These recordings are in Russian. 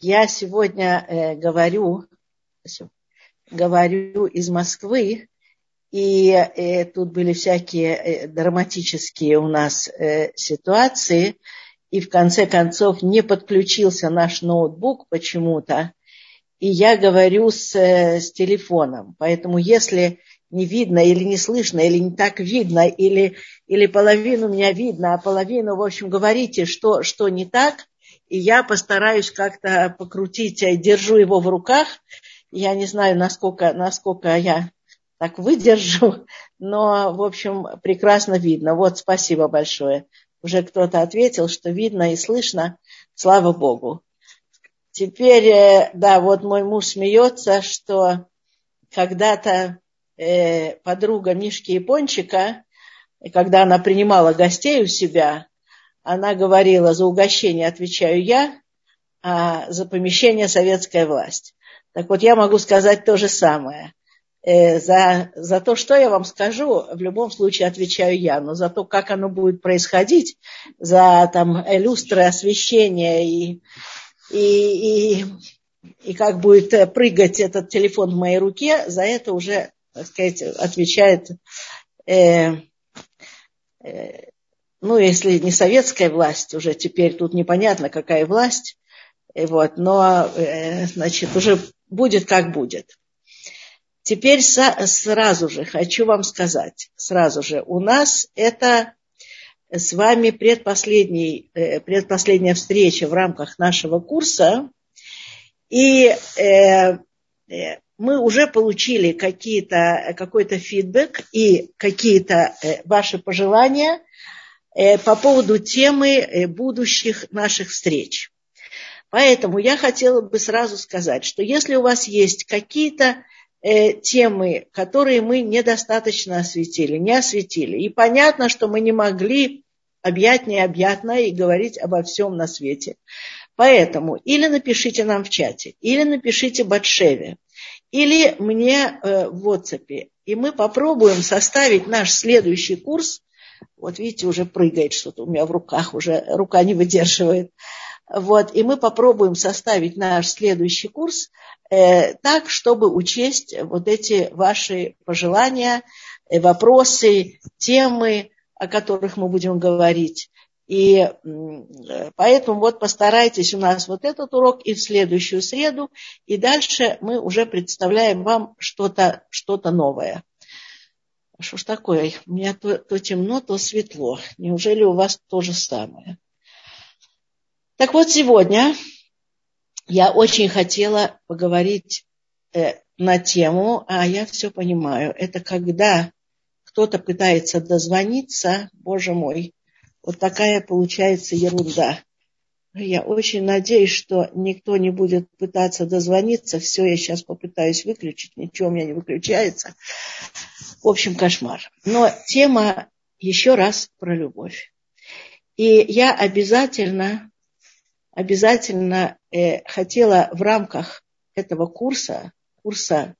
Я сегодня э, говорю, говорю из Москвы, и э, тут были всякие э, драматические у нас э, ситуации, и в конце концов не подключился наш ноутбук почему-то, и я говорю с, э, с телефоном. Поэтому если не видно или не слышно, или не так видно, или, или половину меня видно, а половину, в общем, говорите, что, что не так, и я постараюсь как-то покрутить, я держу его в руках. Я не знаю, насколько, насколько я так выдержу, но, в общем, прекрасно видно. Вот, спасибо большое. Уже кто-то ответил, что видно и слышно. Слава Богу. Теперь, э, да, вот мой муж смеется, что когда-то э, подруга Мишки Япончика, когда она принимала гостей у себя, она говорила, за угощение отвечаю я, а за помещение советская власть. Так вот, я могу сказать то же самое. Э, за, за то, что я вам скажу, в любом случае отвечаю я, но за то, как оно будет происходить, за там люстры, освещение и, и, и, и как будет прыгать этот телефон в моей руке, за это уже так сказать, отвечает, э, э, ну, если не советская власть, уже теперь тут непонятно, какая власть, э, вот, но, э, значит, уже будет как будет. Теперь сразу же хочу вам сказать, сразу же, у нас это с вами предпоследний, э, предпоследняя встреча в рамках нашего курса, и мы уже получили какие-то, какой-то фидбэк и какие-то ваши пожелания по поводу темы э, будущих наших встреч. Поэтому я хотела бы сразу сказать, что если у вас есть какие-то темы, которые мы недостаточно осветили, не осветили, и понятно, что мы не могли объять необъятное и говорить обо всем на свете. Поэтому или напишите нам в чате, или напишите Батшеве, или мне э, в WhatsApp. И мы попробуем составить наш следующий курс. Вот видите, уже прыгает что-то у меня в руках, уже рука не выдерживает. Вот, и мы попробуем составить наш следующий курс э, так, чтобы учесть вот эти ваши пожелания, э, вопросы, темы, о которых мы будем говорить. И поэтому вот постарайтесь у нас вот этот урок и в следующую среду, и дальше мы уже представляем вам что-то что новое. Что ж такое? У меня то, то темно, то светло. Неужели у вас то же самое? Так вот, сегодня я очень хотела поговорить э, на тему, а я все понимаю, это когда кто-то пытается дозвониться, боже мой, вот такая получается ерунда. Я очень надеюсь, что никто не будет пытаться дозвониться. Все, я сейчас попытаюсь выключить. Ничего у меня не выключается. В общем, кошмар. Но тема еще раз про любовь. И я обязательно, обязательно э, хотела в рамках этого курса, курса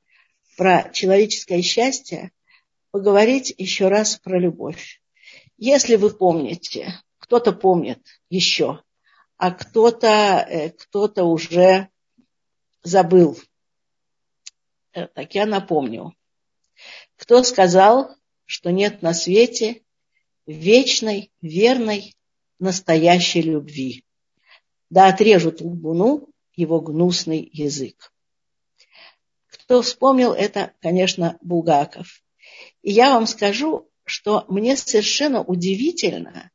про человеческое счастье, поговорить еще раз про любовь. Если вы помните, кто-то помнит еще, а кто-то э, кто уже забыл, э, так я напомню. Кто сказал, что нет на свете вечной, верной, настоящей любви? Да отрежут лбуну его гнусный язык. Кто вспомнил это, конечно, Булгаков. И я вам скажу, что мне совершенно удивительно.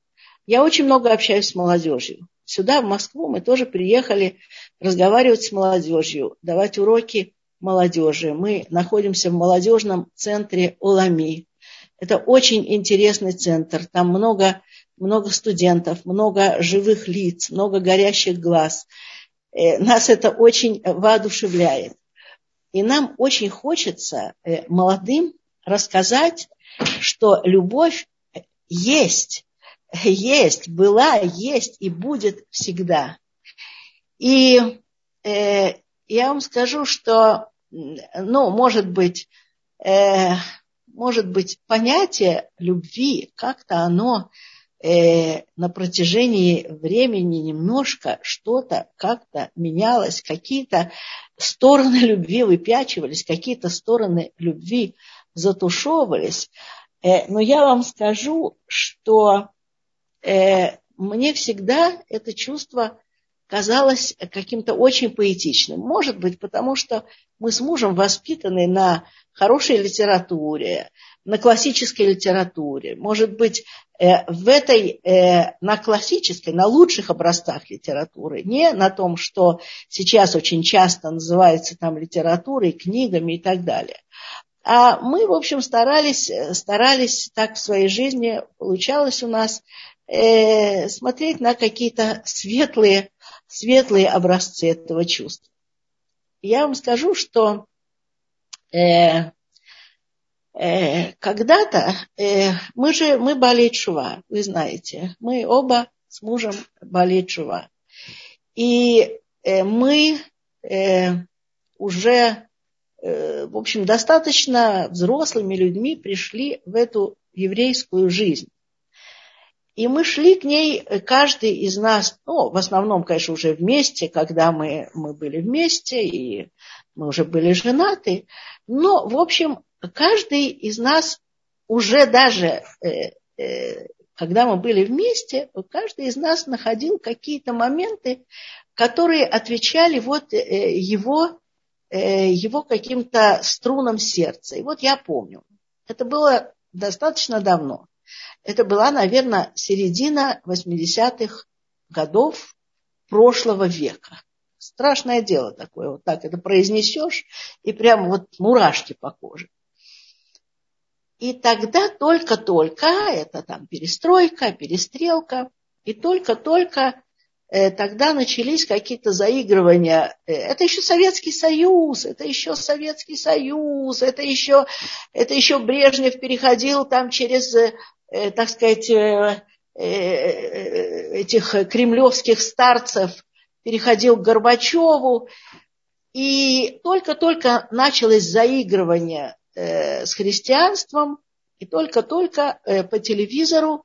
Я очень много общаюсь с молодежью. Сюда, в Москву, мы тоже приехали разговаривать с молодежью, давать уроки молодежи. Мы находимся в молодежном центре Олами. Это очень интересный центр. Там много, много студентов, много живых лиц, много горящих глаз. Э, нас это очень воодушевляет. И нам очень хочется э, молодым рассказать что любовь есть, есть, была, есть и будет всегда. И э, я вам скажу, что, ну, может быть, э, может быть, понятие любви как-то оно э, на протяжении времени немножко что-то как-то менялось, какие-то стороны любви выпячивались, какие-то стороны любви затушевывались. Э, но я вам скажу, что э, мне всегда это чувство казалось каким-то очень поэтичным. Может быть, потому что мы с мужем воспитаны на хорошей литературе, на классической литературе. Может быть, э, в этой, э, на классической, на лучших образцах литературы, не на том, что сейчас очень часто называется там литературой, книгами и так далее. А мы, в общем, старались, старались так в своей жизни, получалось у нас, э, смотреть на какие-то светлые, светлые образцы этого чувства. Я вам скажу, что э, э, когда-то э, мы же мы болеет шува, вы знаете, мы оба с мужем болеет шува. И э, мы э, уже Э, в общем, достаточно взрослыми людьми пришли в эту еврейскую жизнь. И мы шли к ней, э, каждый из нас, ну, в основном, конечно, уже вместе, когда мы, мы были вместе, и мы уже были женаты. Но, в общем, каждый из нас уже даже, э, э, когда мы были вместе, каждый из нас находил какие-то моменты, которые отвечали вот э, его Э, его каким-то струнам сердца. И вот я помню, это было достаточно давно. Это была, наверное, середина 80-х годов прошлого века. Страшное дело такое, вот так это произнесешь, и прям вот мурашки по коже. И тогда только-только, это там перестройка, перестрелка, и только-только Э, тогда начались какие-то заигрывания. Э, это еще Советский Союз, это еще Советский Союз, это еще, это еще Брежнев переходил там через, э, так сказать, этих кремлевских старцев, переходил к Горбачеву. И только-только началось заигрывание с христианством, и только-только по телевизору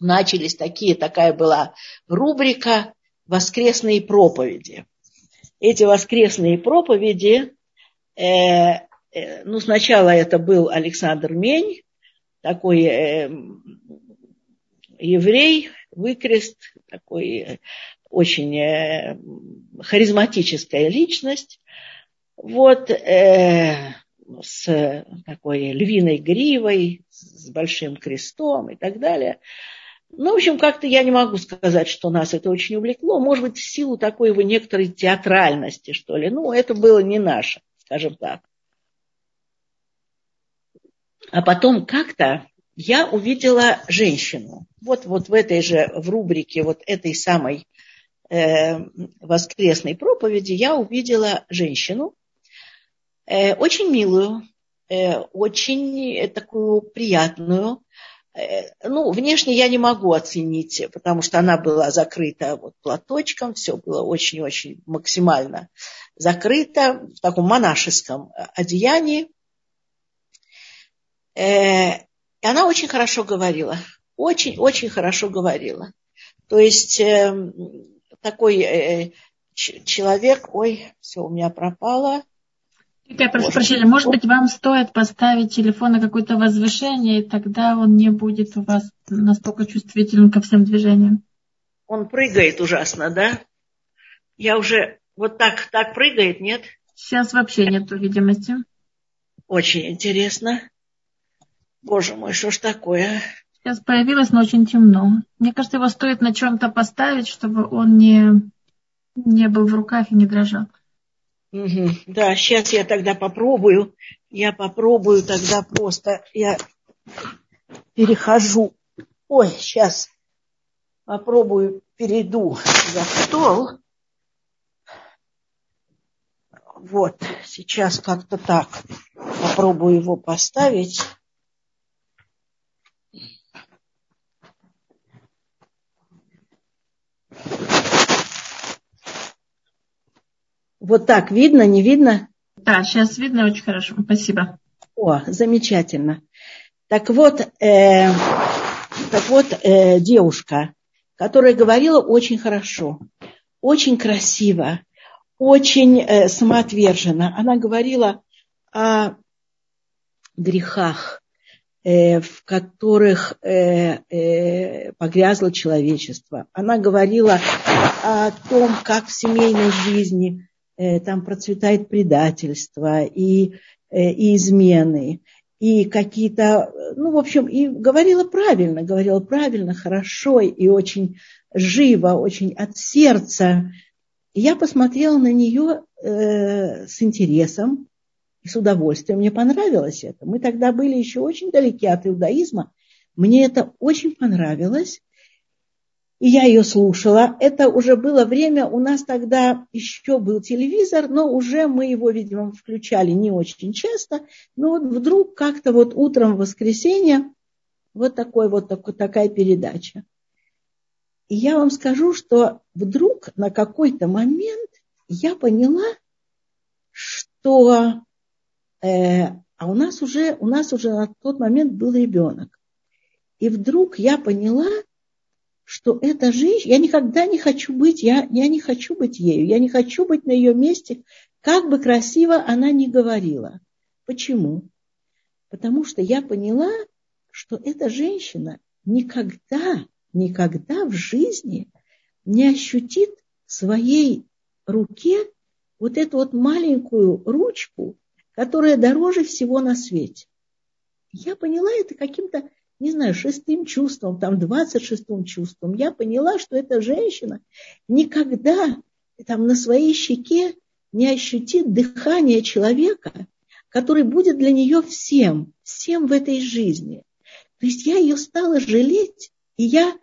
начались такие, такая была рубрика «Воскресные проповеди». Эти воскресные проповеди, э, э, ну, сначала это был Александр Мень, такой э, еврей, выкрест, такой э, очень э, харизматическая личность. Вот, э, с такой львиной гривой, с большим крестом и так далее. Ну, в общем, как-то я не могу сказать, что нас это очень увлекло. Может быть, в силу такой его некоторой театральности, что ли. Ну, это было не наше, скажем так. А потом как-то я увидела женщину. Вот, вот в этой же, в рубрике вот этой самой э, воскресной проповеди я увидела женщину, э, очень милую, э, очень э, такую приятную, Э, ну, внешне я не могу оценить, потому что она была закрыта вот платочком, все было очень-очень максимально закрыто в таком монашеском одеянии. Э, и она очень хорошо говорила, очень-очень хорошо говорила. То есть такой человек, ой, все у меня пропало, я прошу прощения, может быть, вам стоит поставить телефон на какое-то возвышение, и тогда он не будет у вас настолько чувствителен ко всем движениям. Он прыгает ужасно, да? Я уже вот так, так прыгает, нет? Сейчас вообще нет видимости. Очень интересно. Боже мой, что ж такое? Сейчас появилось, но очень темно. Мне кажется, его стоит на чем-то поставить, чтобы он не, не был в руках и не дрожал. Угу. Да, сейчас я тогда попробую. Я попробую тогда просто. Я перехожу. Ой, сейчас попробую, перейду за стол. Вот, сейчас как-то так попробую его поставить. Вот так видно, не видно? Да, сейчас видно очень хорошо. Спасибо. О, замечательно. Так вот, э, Так вот, э, девушка, которая говорила очень хорошо, очень красиво, очень э, самоотверженно. Она говорила о грехах, э, в которых э, э, погрязло человечество. Она говорила о том, как в семейной жизни там процветает предательство и, э, и измены, и какие-то, ну, в общем, и говорила правильно, говорила правильно, хорошо и очень живо, очень от сердца. И я посмотрела на нее э, с интересом и с удовольствием. Мне понравилось это. Мы тогда были еще очень далеки от иудаизма. Мне это очень понравилось. И я ее слушала. Это уже было время, у нас тогда еще был телевизор, но уже мы его, видимо, включали не очень часто. Но вот вдруг как-то вот утром в воскресенье вот, такой, вот такой, такая передача. И я вам скажу, что вдруг на какой-то момент я поняла, что э, а у нас уже у нас уже на тот момент был ребенок. И вдруг я поняла, что эта женщина, я никогда не хочу быть, я, я не хочу быть ею, я не хочу быть на ее месте, как бы красиво она ни говорила. Почему? Потому что я поняла, что эта женщина никогда, никогда в жизни не ощутит в своей руке вот эту вот маленькую ручку, которая дороже всего на свете. Я поняла это каким-то не знаю, шестым чувством, там, двадцать шестым чувством, я поняла, что эта женщина никогда там на своей щеке не ощутит дыхание человека, который будет для нее всем, всем в этой жизни. То есть я ее стала жалеть, и я,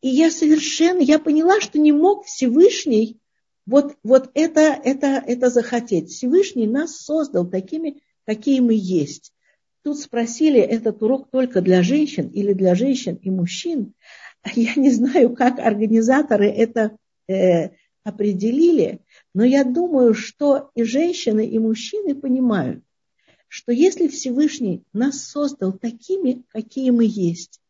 и я совершенно, я поняла, что не мог Всевышний вот, вот это, это, это захотеть. Всевышний нас создал такими, какие мы есть. Тут спросили, этот урок только для женщин или для женщин и мужчин. Я не знаю, как организаторы это э, определили, но я думаю, что и женщины, и мужчины понимают, что если Всевышний нас создал такими, какие мы есть,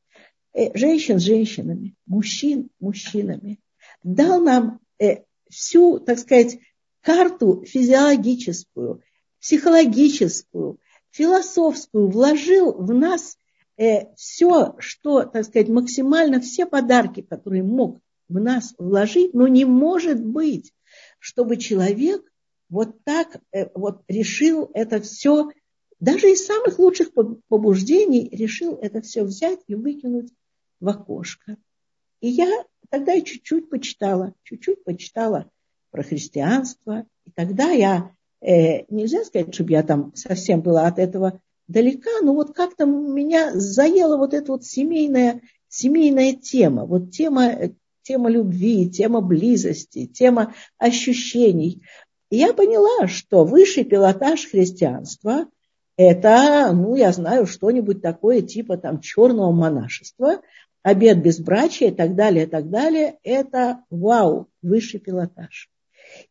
э, женщин женщинами, мужчин мужчинами, дал нам э, всю, так сказать, карту физиологическую, психологическую, философскую, вложил в нас э, все, что, так сказать, максимально все подарки, которые мог в нас вложить, но не может быть, чтобы человек вот так э, вот решил это все, даже из самых лучших побуждений решил это все взять и выкинуть в окошко. И я тогда чуть-чуть почитала, чуть-чуть почитала про христианство. И тогда я э, нельзя сказать, чтобы я там совсем была от этого далека, но вот как-то меня заела вот эта вот семейная, семейная тема, вот тема, тема любви, тема близости, тема ощущений. Я поняла, что высший пилотаж христианства – это, ну, я знаю, что-нибудь такое типа там черного монашества, обед безбрачия и так далее, и так далее. Это, вау, высший пилотаж.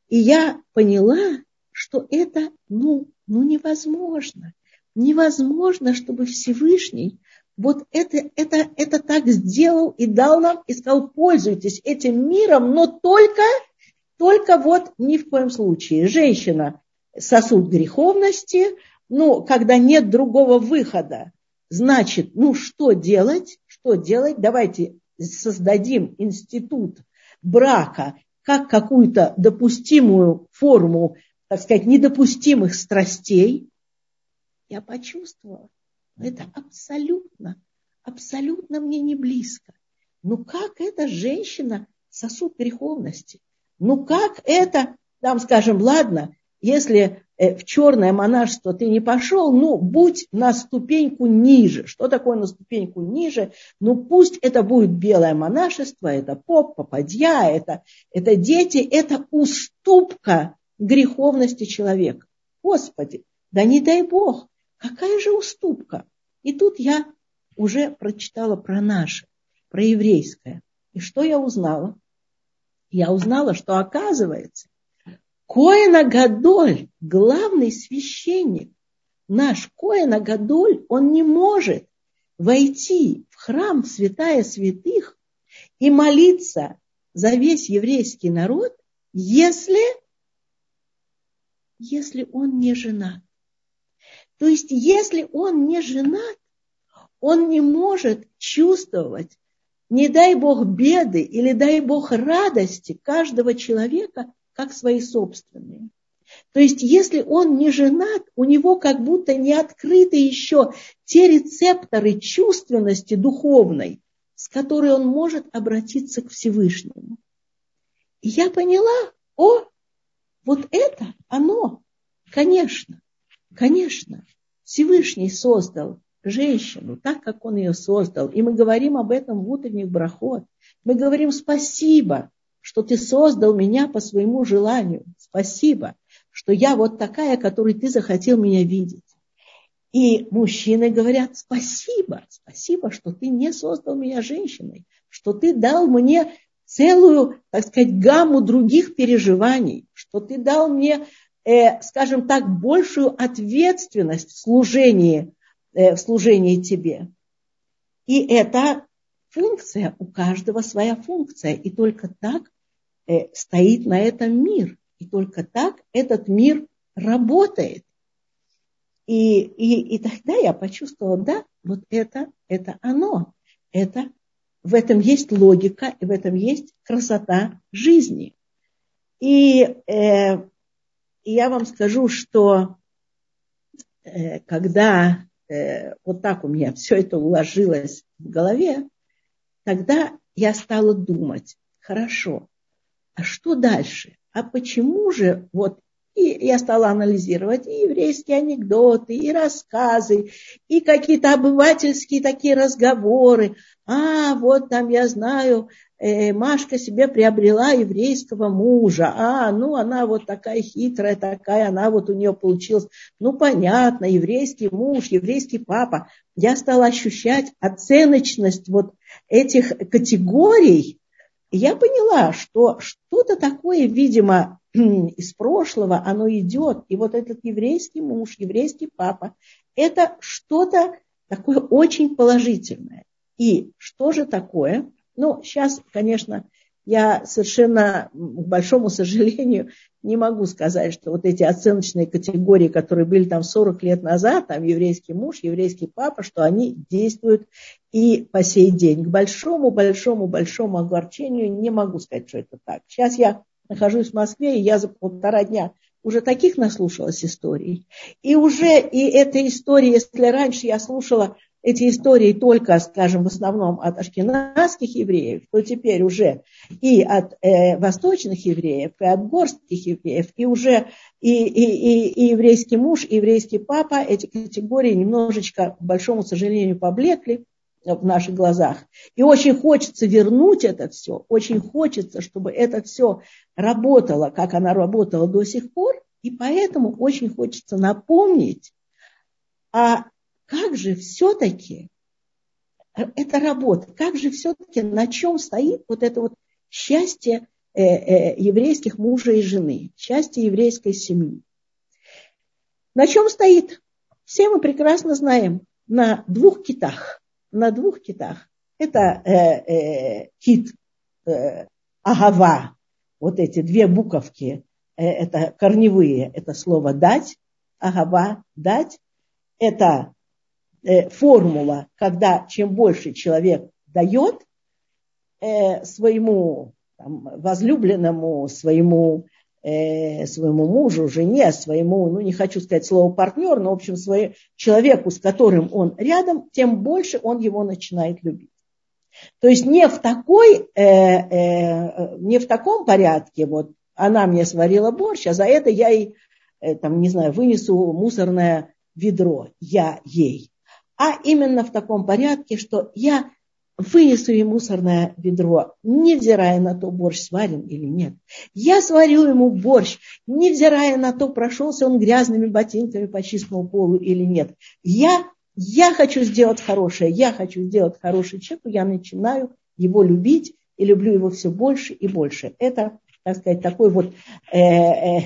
И я поняла, что это ну, ну невозможно. Невозможно, чтобы Всевышний вот это, это, это так сделал и дал нам, и сказал, пользуйтесь этим миром, но только, только вот ни в коем случае. Женщина сосуд греховности, ну, когда нет другого выхода, значит, ну, что делать? Что делать? Давайте создадим институт брака как какую-то допустимую форму так сказать, недопустимых страстей, я почувствовала, это абсолютно, абсолютно мне не близко. Ну как эта женщина сосуд греховности? Ну как это, там скажем, ладно, если э, в черное монашество ты не пошел, ну, будь на ступеньку ниже. Что такое на ступеньку ниже? Ну, пусть это будет белое монашество, это поп, попадья, это, это дети, это уступка греховности человека. Господи, да не дай Бог, какая же уступка. И тут я уже прочитала про наше, про еврейское. И что я узнала? Я узнала, что оказывается, Коэна Гадоль, главный священник, наш Коэна Гадоль, он не может войти в храм святая святых и молиться за весь еврейский народ, если, если он не женат. То есть, если он не женат, он не может чувствовать, не дай Бог беды или дай Бог радости каждого человека, как свои собственные. То есть, если он не женат, у него как будто не открыты еще те рецепторы чувственности духовной, с которой он может обратиться к Всевышнему. И я поняла, о, вот это оно, конечно, конечно, Всевышний создал женщину так, как он ее создал. И мы говорим об этом в утренних брахот. Мы говорим спасибо, что ты создал меня по своему желанию. Спасибо, что я вот такая, которой ты захотел меня видеть. И мужчины говорят, спасибо, спасибо, что ты не создал меня женщиной, что ты дал мне целую, так сказать, гамму других переживаний, что ты дал мне, э, скажем так, большую ответственность в служении, э, в служении тебе. И это функция, у каждого своя функция, и только так э, стоит на этом мир, и только так этот мир работает. И, и, и тогда я почувствовала, да, вот это, это оно, это в этом есть логика, и в этом есть красота жизни. И, э, я вам скажу, что э, когда э, вот так у меня все это уложилось в голове, тогда я стала думать, хорошо, а что дальше? А почему же вот и я стала анализировать и еврейские анекдоты, и рассказы, и какие-то обывательские такие разговоры. А, вот там я знаю, э, Машка себе приобрела еврейского мужа. А, ну она вот такая хитрая, такая, она вот у нее получилась. Ну понятно, еврейский муж, еврейский папа. Я стала ощущать оценочность вот этих категорий. Я поняла, что что-то такое, видимо, из прошлого, оно идет. И вот этот еврейский муж, еврейский папа, это что-то такое очень положительное. И что же такое? Ну, сейчас, конечно, я совершенно, к большому сожалению, не могу сказать, что вот эти оценочные категории, которые были там 40 лет назад, там еврейский муж, еврейский папа, что они действуют и по сей день. К большому, большому, большому огорчению не могу сказать, что это так. Сейчас я нахожусь в Москве, и я за полтора дня уже таких наслушалась историй. И уже и эта история, если раньше я слушала эти истории только, скажем, в основном от ашкенадских евреев, то теперь уже и от э, восточных евреев, и от горских евреев, и уже и, и, и, и еврейский муж, и еврейский папа, эти категории немножечко, к большому сожалению, поблекли в наших глазах. И очень хочется вернуть это все, очень хочется, чтобы это все работало, как оно работало до сих пор, и поэтому очень хочется напомнить, как же все-таки это работа, как же все-таки на чем стоит вот это вот счастье э, э, еврейских мужа и жены, счастье еврейской семьи. На чем стоит? Все мы прекрасно знаем, на двух китах на двух китах. Это э, э, кит э, агава, вот эти две буковки, э, это корневые, это слово дать, агава, дать. Это э, формула, когда чем больше человек дает э, своему там, возлюбленному, своему э, своему мужу, жене, своему, ну не хочу сказать слово партнер, но в общем своему человеку, с которым он рядом, тем больше он его начинает любить. То есть не в такой, э, э, не в таком порядке, вот она мне сварила борщ, а за это я ей, э, там, не знаю, вынесу мусорное ведро, я ей. А именно в таком порядке, что я вынесу ему мусорное ведро, невзирая на то, борщ сварен или нет. Я сварю ему борщ, невзирая на то, прошелся он грязными ботинками по чистому полу или нет. Я, я хочу сделать хорошее, я хочу сделать хороший человек, я начинаю его любить и люблю его все больше и больше. Это, так сказать, такое вот э, э,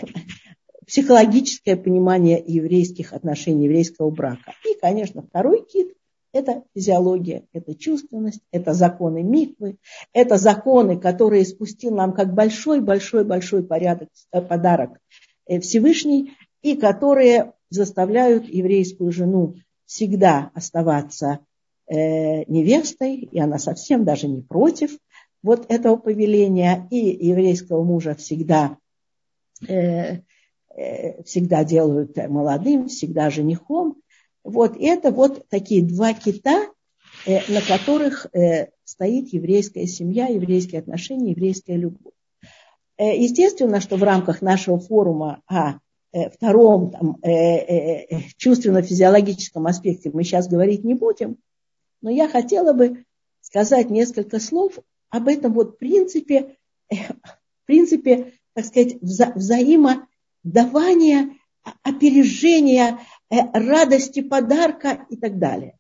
психологическое понимание еврейских отношений, еврейского брака. И, конечно, второй кит Это физиология, это чувственность, это законы миквы, это законы, которые спустил нам как большой-большой-большой порядок, э, подарок э, Всевышний, и которые заставляют еврейскую жену всегда оставаться э, невестой, и она совсем даже не против вот этого повеления, и еврейского мужа всегда, всегда делают молодым, всегда женихом. Вот это вот такие два кита, э, на которых э, стоит еврейская семья, еврейские отношения, еврейская любовь. Э, естественно, что в рамках нашего форума о э, втором там, э, э, э, чувственно-физиологическом аспекте мы сейчас говорить не будем, но я хотела бы сказать несколько слов об этом вот принципе, э, принципе, так сказать, вза взаимодавания, опережения, э, радости подарка и так далее.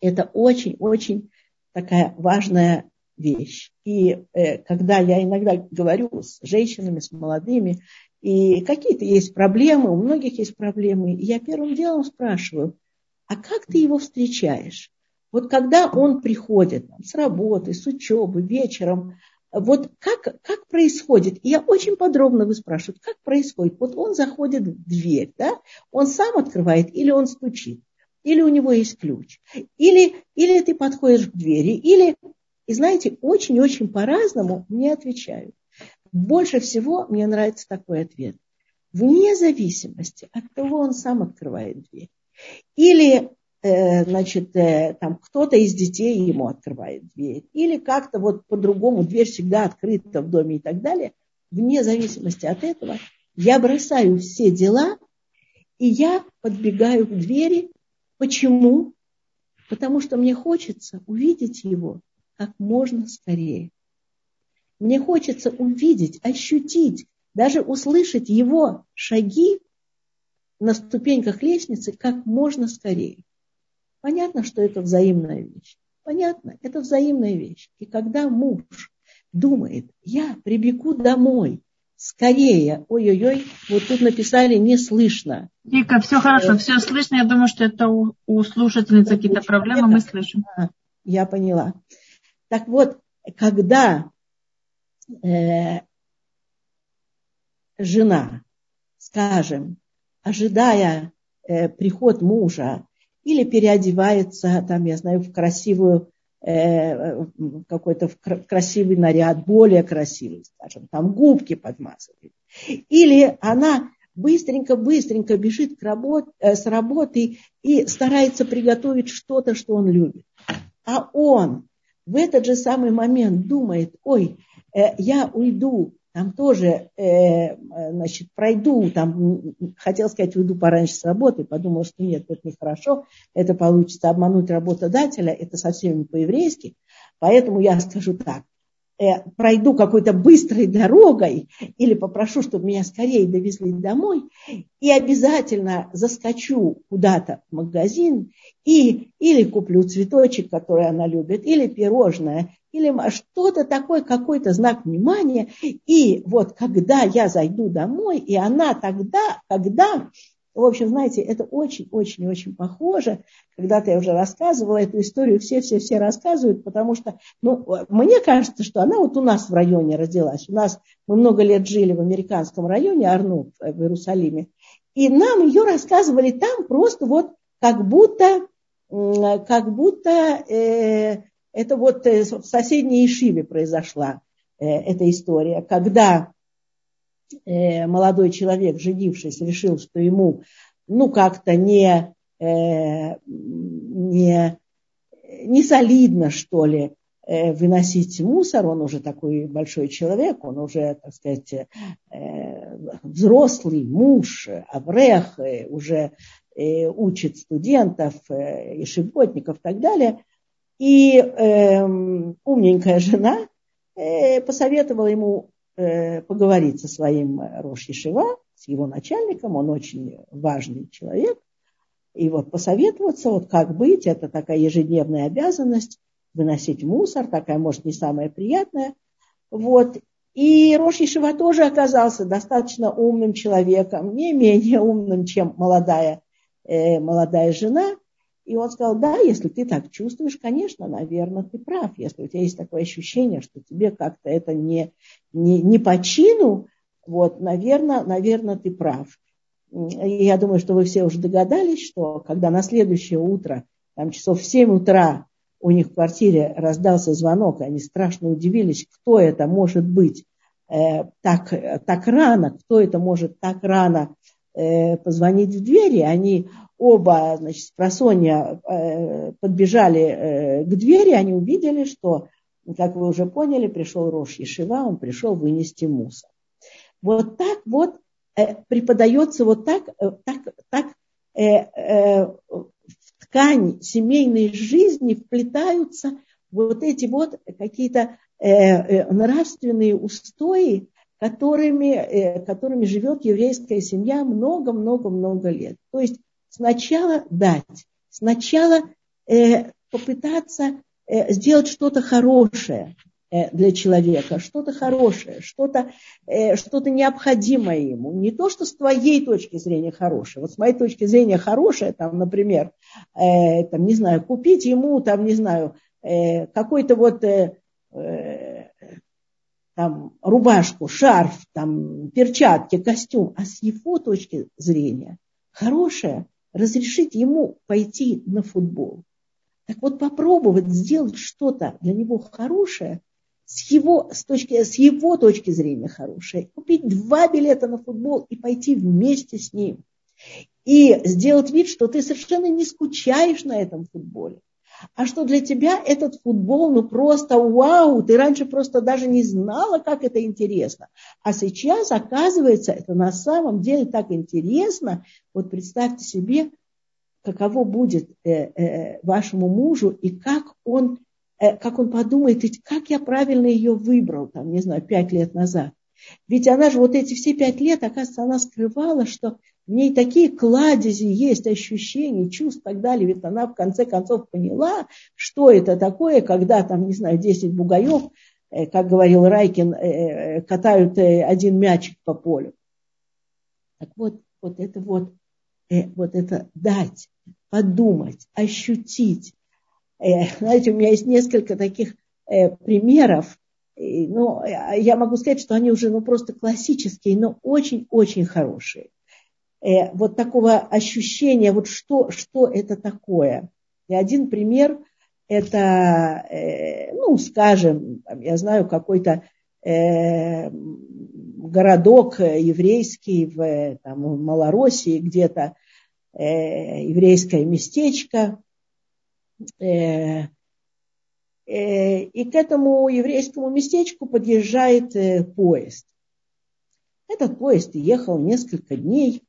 Это очень-очень такая важная вещь. И э, когда я иногда говорю с женщинами, с молодыми, и какие-то есть проблемы, у многих есть проблемы, я первым делом спрашиваю, а как ты его встречаешь? Вот когда он приходит там, с работы, с учебы, вечером, вот как, как происходит? И я очень подробно выспрашиваю, как происходит? Вот он заходит в дверь, да? он сам открывает или он стучит? Или у него есть ключ? Или, или ты подходишь к двери? Или, и знаете, очень-очень по-разному мне отвечают. Больше всего мне нравится такой ответ. Вне зависимости от того, он сам открывает дверь. Или значит, э, там кто-то из детей ему открывает дверь. Или как-то вот по-другому дверь всегда открыта в доме и так далее. Вне зависимости от этого я бросаю все дела, и я подбегаю к двери. Почему? Потому что мне хочется увидеть его как можно скорее. Мне хочется увидеть, ощутить, даже услышать его шаги на ступеньках лестницы как можно скорее. Понятно, что это взаимная вещь. Понятно, это взаимная вещь. И когда муж думает, я прибегу домой, скорее, ой-ой-ой, вот тут написали не слышно. Вика, все хорошо, все слышно. Я думаю, что это у, у слушательницы какие-то проблемы, мы слышим. А, я поняла. Так вот, когда э, жена, скажем, ожидая э, приход мужа, или переодевается, там, я знаю, в красивую, э, какой-то в красивый наряд, более красивый, скажем, там губки подмазывает. Или она быстренько-быстренько бежит к работ, э, с работы и старается приготовить что-то, что он любит. А он в этот же самый момент думает, ой, э, я уйду там тоже, э, значит, пройду, там, хотел сказать, уйду пораньше с работы, подумал, что нет, это нехорошо, это получится обмануть работодателя, это совсем не по-еврейски, поэтому я скажу так, пройду какой-то быстрой дорогой или попрошу, чтобы меня скорее довезли домой, и обязательно заскочу куда-то в магазин и или куплю цветочек, который она любит, или пирожное, или что-то такое, какой-то знак внимания. И вот когда я зайду домой, и она тогда, когда, в общем, знаете, это очень-очень-очень похоже. Когда-то я уже рассказывала эту историю, все-все-все рассказывают, потому что, ну, мне кажется, что она вот у нас в районе родилась. У нас, мы много лет жили в американском районе, Арну, в Иерусалиме. И нам ее рассказывали там просто вот как будто, как будто э, это вот э, в соседней Ишиве произошла э, эта история, когда молодой человек, женившись, решил, что ему ну как-то не, не, не солидно, что ли, выносить мусор, он уже такой большой человек, он уже, так сказать, взрослый муж, аврех, уже учит студентов, ишеботников и так далее – и э, умненькая жена э, посоветовала ему э, поговорить со своим Рош Ешива, с его начальником, он очень важный человек, и вот посоветоваться, вот как быть, это такая ежедневная обязанность, выносить мусор, такая, может, не самая приятная. Вот. И Рош Ешива тоже оказался достаточно умным человеком, не менее умным, чем молодая, э, молодая жена – И он сказал, да, если ты так чувствуешь, конечно, наверное, ты прав. Если у тебя есть такое ощущение, что тебе как-то это не, не, не по чину, вот, наверное, наверное, ты прав. И я думаю, что вы все уже догадались, что когда на следующее утро, там часов в 7 утра, у них в квартире раздался звонок, и они страшно удивились, кто это может быть э, так, так рано, кто это может так рано э, позвонить в двери. Они оба, значит, просонья э, подбежали э, к двери, они увидели, что, как вы уже поняли, пришел Рош Ешива, он пришел вынести мусор. Вот так вот э, преподается, вот так, так, так э, э, в ткань семейной жизни вплетаются вот эти вот какие-то э, нравственные устои, которыми, которыми живет еврейская семья много-много-много лет. То есть сначала дать, сначала э, попытаться э, сделать что-то хорошее э, для человека, что-то хорошее, что-то э, что необходимое ему. Не то, что с твоей точки зрения хорошее. Вот с моей точки зрения хорошее, там, например, э, там, не знаю, купить ему, там, не знаю, э, какой-то вот э, э, там, рубашку, шарф, там, перчатки, костюм, а с его точки зрения хорошее разрешить ему пойти на футбол. Так вот попробовать сделать что-то для него хорошее, с его, с, точки, с его точки зрения хорошее, купить два билета на футбол и пойти вместе с ним. И сделать вид, что ты совершенно не скучаешь на этом футболе а что для тебя этот футбол, ну просто вау, ты раньше просто даже не знала, как это интересно. А сейчас, оказывается, это на самом деле так интересно. Вот представьте себе, каково будет э, э, вашему мужу и как он, э, как он подумает, как я правильно ее выбрал, там, не знаю, пять лет назад. Ведь она же вот эти все пять лет, оказывается, она скрывала, что в ней такие кладези есть, ощущений, чувств и так далее. Ведь она в конце концов поняла, что это такое, когда там, не знаю, 10 бугаев, э, как говорил Райкин, э, э, катают один мячик по полю. Так вот, вот это вот, вот это дать, подумать, ощутить. Знаете, у меня есть несколько таких примеров, но я могу сказать, что они уже ну, просто классические, но очень-очень хорошие э, вот такого ощущения, вот что, что это такое. И один пример, это, э, ну, скажем, я знаю, какой-то э, городок еврейский в, там, в Малороссии, где-то э, еврейское местечко, э, э, и к этому еврейскому местечку подъезжает э, поезд. Этот поезд ехал несколько дней,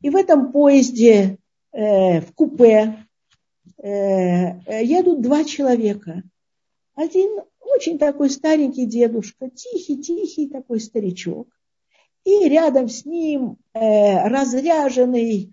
и в этом поезде, э, в купе, э, едут два человека. Один очень такой старенький дедушка, тихий-тихий такой старичок. И рядом с ним э, разряженный,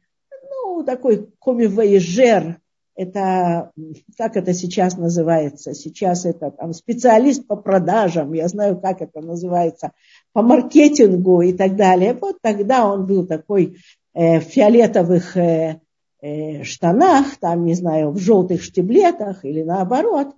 ну, такой комивоежер, это, как это сейчас называется, сейчас это там специалист по продажам, я знаю, как это называется, по маркетингу и так далее. Вот тогда он был такой Э, в фиолетовых э, э, штанах, там, не знаю, в желтых штиблетах или наоборот.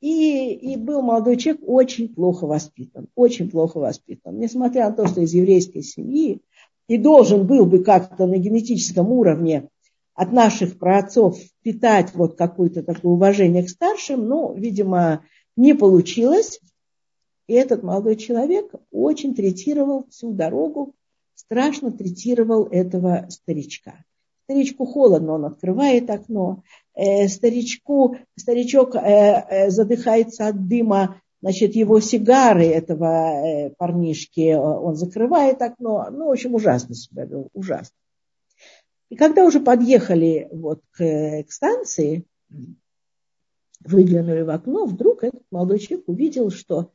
И, и был молодой человек очень плохо воспитан, очень плохо воспитан. Несмотря на то, что из еврейской семьи, и должен был бы как-то на генетическом уровне от наших праотцов питать вот какое-то такое уважение к старшим, но, видимо, не получилось. И этот молодой человек очень третировал всю дорогу страшно третировал этого старичка. Старичку холодно, он открывает окно. Э, старичку, старичок э, э, задыхается от дыма, значит, его сигары этого э, парнишки, э, он закрывает окно. Ну, в общем, ужасно себя вел, ужасно. И когда уже подъехали вот к, к станции, выглянули в окно, вдруг этот молодой человек увидел, что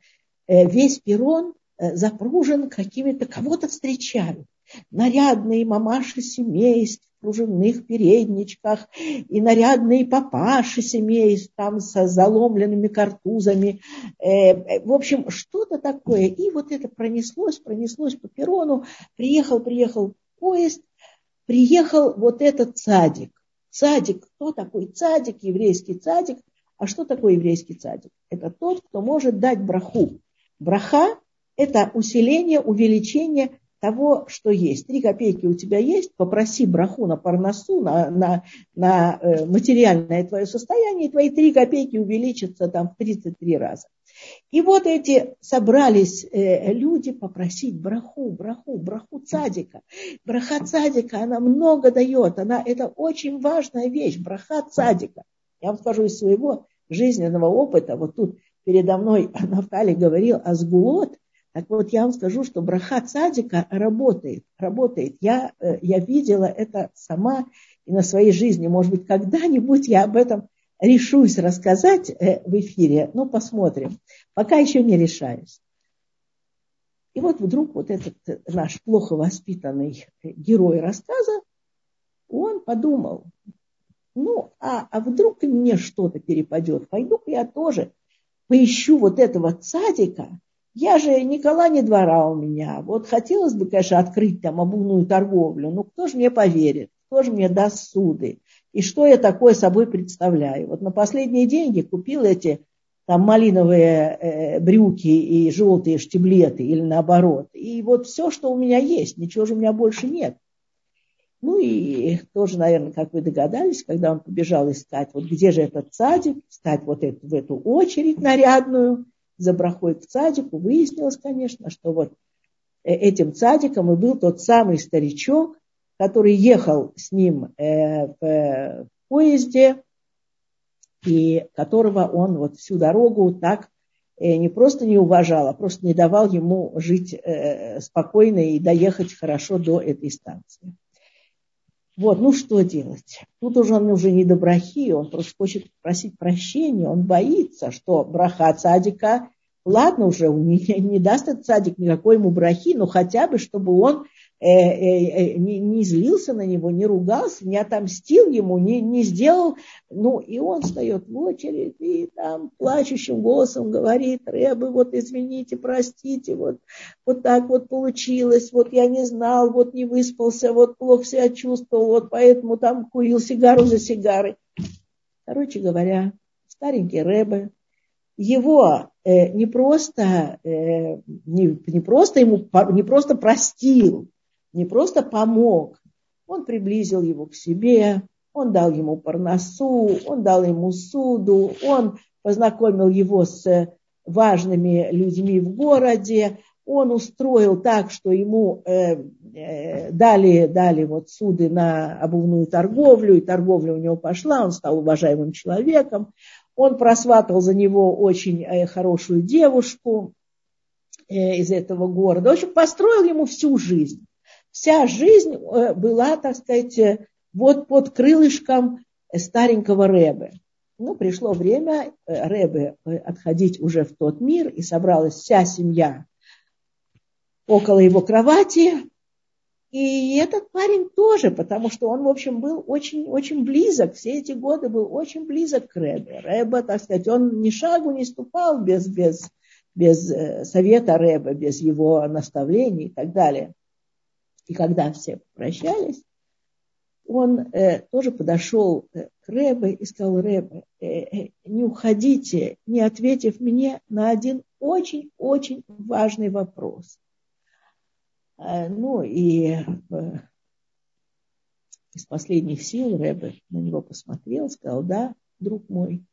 э, весь перрон Э, запружен какими-то, кого-то встречают. Нарядные мамаши семейств в кружевных передничках и нарядные папаши семейств там с заломленными картузами. Э, э, в общем, что-то такое. И вот это пронеслось, пронеслось по перрону. Приехал, приехал поезд, приехал вот этот садик. Цадик, кто такой цадик, еврейский цадик? А что такое еврейский цадик? Это тот, кто может дать браху. Браха – это усиление, увеличение того, что есть. Три копейки у тебя есть, попроси браху на парносу, на, на, на э, материальное твое состояние, и твои три копейки увеличатся там в 33 раза. И вот эти собрались э, люди попросить браху, браху, браху цадика. Браха цадика, она много дает, она, это очень важная вещь, браха цадика. Я вам скажу из своего жизненного опыта, вот тут передо мной Нафтали говорил о сгулот, так вот, я вам скажу, что браха цадика работает, работает. Я, э, я видела это сама и на своей жизни. Может быть, когда-нибудь я об этом решусь рассказать э, в эфире. Ну, посмотрим. Пока еще не решаюсь. И вот вдруг вот этот э, наш плохо воспитанный герой рассказа, он подумал, ну, а, а вдруг и мне что-то перепадет, пойду-ка я тоже поищу вот этого цадика, я же Никола не двора у меня. Вот хотелось бы, конечно, открыть там обувную торговлю, но кто же мне поверит? Кто же мне даст суды? И что я такое собой представляю? Вот на последние деньги купил эти там малиновые э, брюки и желтые штиблеты или наоборот. И вот все, что у меня есть, ничего же у меня больше нет. Ну и тоже, наверное, как вы догадались, когда он побежал искать, вот где же этот садик, стать вот эту, в эту очередь нарядную – за брахой к цадику, выяснилось, конечно, что вот э, этим цадиком и был тот самый старичок, который ехал с ним э, в поезде, и которого он вот всю дорогу так э, не просто не уважал, а просто не давал ему жить спокойно и доехать хорошо до этой станции. Вот, ну что делать? Тут уже он уже не до брахи, он просто хочет просить прощения, он боится, что браха цадика, ладно уже, не, не даст этот цадик никакой ему брахи, но хотя бы, чтобы он не, не злился на него, не ругался, не отомстил ему, не, не сделал. Ну, и он встает в очередь и там плачущим голосом говорит, Рэбы, вот извините, простите, вот, вот так вот получилось, вот я не знал, вот не выспался, вот плохо себя чувствовал, вот поэтому там курил сигару за сигарой. Короче говоря, старенький Рэбе, его э, не просто, э, не, не просто ему, не просто простил, не просто помог, он приблизил его к себе, он дал ему парносу, он дал ему суду, он познакомил его с важными людьми в городе, он устроил так, что ему э, э, дали, дали вот суды на обувную торговлю, и торговля у него пошла, он стал уважаемым человеком, он просватал за него очень э, хорошую девушку э, из этого города, в общем, построил ему всю жизнь вся жизнь э, была, так сказать, э, вот под крылышком старенького Рэбе. Ну, пришло время э, Рэбе отходить уже в тот мир, и собралась вся семья около его кровати. И этот парень тоже, потому что он, в общем, был очень-очень близок, все эти годы был очень близок к Рэбе. Рэбе, так сказать, он ни шагу не ступал без, без, без совета Рэбе, без его наставлений и так далее. И когда все прощались, он э, тоже подошел э, к Рэбе и сказал, Рэбе, э, э, не уходите, не ответив мне на один очень-очень важный вопрос. Э, ну и э, из последних сил Рэбе на него посмотрел, сказал, да, друг мой,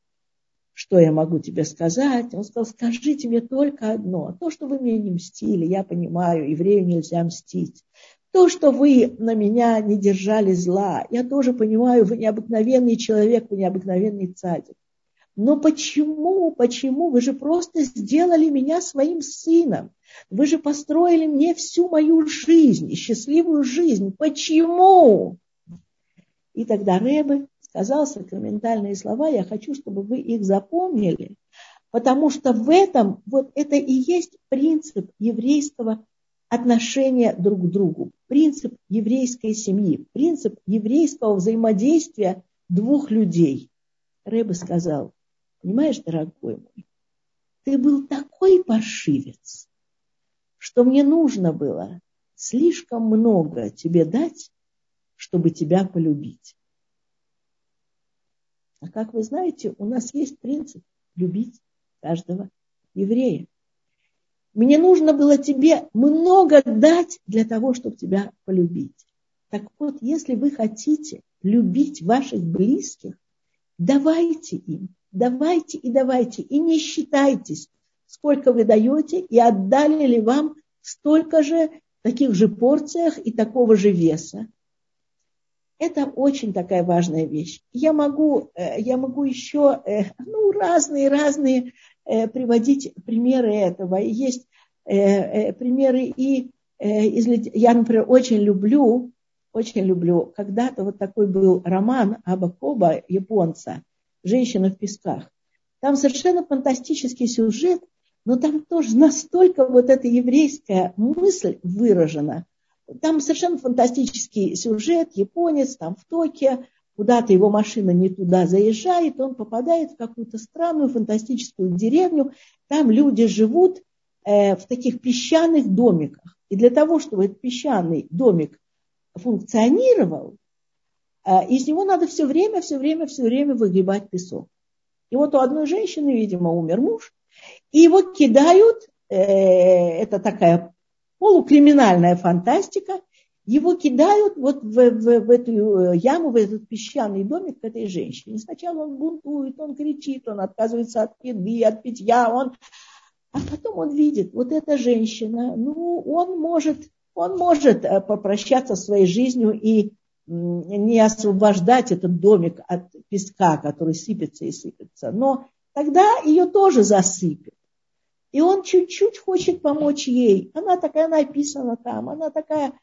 что я могу тебе сказать? Он сказал, скажите мне только одно. То, что вы мне не мстили, я понимаю, еврею нельзя мстить. То, что вы на меня не держали зла, я тоже понимаю, вы необыкновенный человек, вы необыкновенный цадик. Но почему, почему? Вы же просто сделали меня своим сыном. Вы же построили мне всю мою жизнь, счастливую жизнь. Почему? И тогда Рэбе сказал сакраментальные слова, я хочу, чтобы вы их запомнили, потому что в этом, вот это и есть принцип еврейского отношения друг к другу, принцип еврейской семьи, принцип еврейского взаимодействия двух людей. Рэбе сказал, понимаешь, дорогой мой, ты был такой паршивец, что мне нужно было слишком много тебе дать, чтобы тебя полюбить. А как вы знаете, у нас есть принцип любить каждого еврея. Мне нужно было тебе много дать для того, чтобы тебя полюбить. Так вот, если вы хотите любить ваших близких, давайте им, давайте и давайте, и не считайтесь, сколько вы даете, и отдали ли вам столько же, таких же порциях и такого же веса. Это очень такая важная вещь. Я могу, э, я могу еще э, ну, разные-разные приводить примеры этого. Есть примеры и из, я, например, очень люблю, очень люблю, когда-то вот такой был роман Абакоба, японца, «Женщина в песках». Там совершенно фантастический сюжет, но там тоже настолько вот эта еврейская мысль выражена – там совершенно фантастический сюжет. Японец там в Токио, куда-то его машина не туда заезжает, он попадает в какую-то странную фантастическую деревню. Там люди живут э, в таких песчаных домиках. И для того, чтобы этот песчаный домик функционировал, э, из него надо все время, все время, все время выгребать песок. И вот у одной женщины, видимо, умер муж, и его кидают, э, это такая полукриминальная фантастика, его кидают вот в, в, в эту э, яму, в этот песчаный домик к этой женщине. Сначала он бунтует, он кричит, он отказывается от еды, от питья, он... а потом он видит, вот эта женщина, ну, он может, он может э, попрощаться своей жизнью и не освобождать этот домик от песка, который сыпется и сыпется. Но тогда ее тоже засыпет. И он чуть-чуть хочет помочь ей. Она такая написана там, она такая,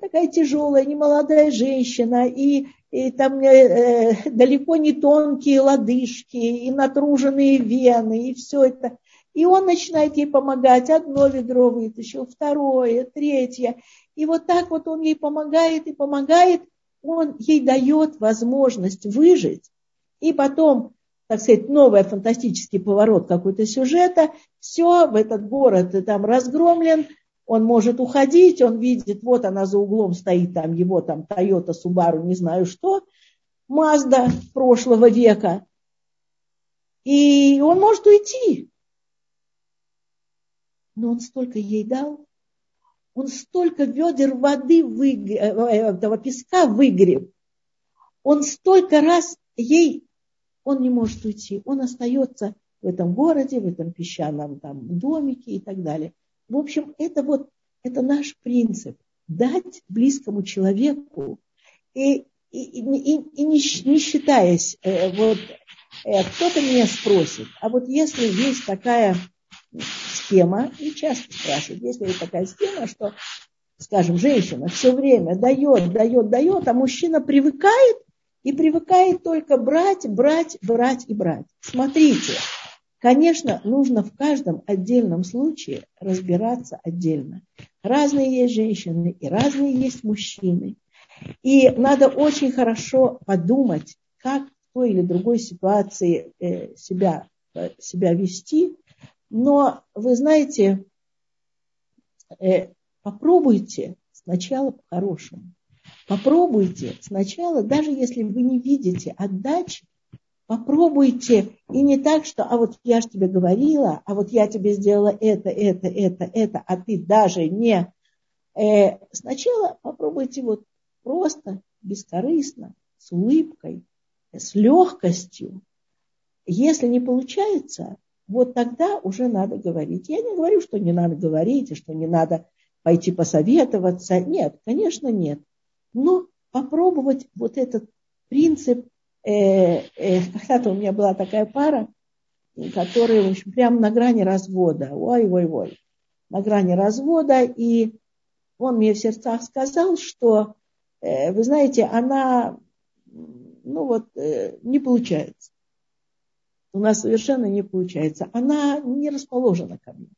такая тяжелая, немолодая женщина, и, и там э, э, далеко не тонкие лодыжки, и натруженные вены, и все это. И он начинает ей помогать. Одно ведро вытащил, второе, третье. И вот так вот он ей помогает и помогает. Он ей дает возможность выжить. И потом так сказать, новый фантастический поворот какой-то сюжета, все, в этот город там разгромлен, он может уходить, он видит, вот она за углом стоит, там его там Toyota, Subaru, не знаю что, Мазда прошлого века, и он может уйти. Но он столько ей дал, он столько ведер воды, выгреб, э, э, этого песка выгреб, он столько раз ей он не может уйти, он остается в этом городе, в этом песчаном там, домике и так далее. В общем, это вот это наш принцип дать близкому человеку и, и, и, и не, не считаясь, э, вот э, кто-то меня спросит, а вот если есть такая схема, и часто спрашивают, если есть такая схема, что, скажем, женщина все время дает, дает, дает, а мужчина привыкает и привыкает только брать, брать, брать и брать. Смотрите, конечно, нужно в каждом отдельном случае разбираться отдельно. Разные есть женщины и разные есть мужчины. И надо очень хорошо подумать, как в той или другой ситуации э, себя, э, себя вести. Но вы знаете, э, попробуйте сначала по-хорошему. Попробуйте сначала, даже если вы не видите отдачи, попробуйте. И не так, что, а вот я же тебе говорила, а вот я тебе сделала это, это, это, это, а ты даже не. Э, сначала попробуйте вот просто, бескорыстно, с улыбкой, с легкостью. Если не получается, вот тогда уже надо говорить. Я не говорю, что не надо говорить, и что не надо пойти посоветоваться. Нет, конечно, нет но попробовать вот этот принцип. Э, э, когда-то у меня была такая пара, которая, в общем, прямо на грани развода. Ой-ой-ой. На грани развода. И он мне в сердцах сказал, что, э, вы знаете, она, ну вот, не получается. У нас совершенно не получается. Она не расположена ко мне.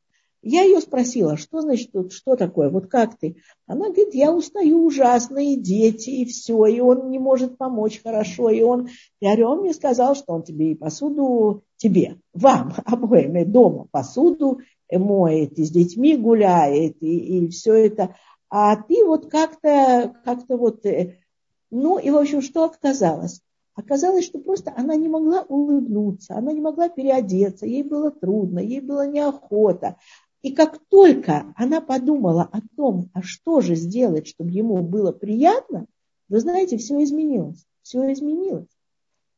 Я ее спросила, что значит, что такое, вот как ты? Она говорит, я устаю ужасно, и дети, и все, и он не может помочь хорошо, и он, я говорю, он мне сказал, что он тебе и посуду, тебе, вам обоим, и дома посуду моет, и с детьми гуляет, и, и все это. А ты вот как-то, как-то вот, э, ну и в общем, что оказалось? Оказалось, что просто она не могла улыбнуться, она не могла переодеться, ей было трудно, ей было неохота. И как только она подумала о том, а что же сделать, чтобы ему было приятно, вы знаете, все изменилось. Все изменилось.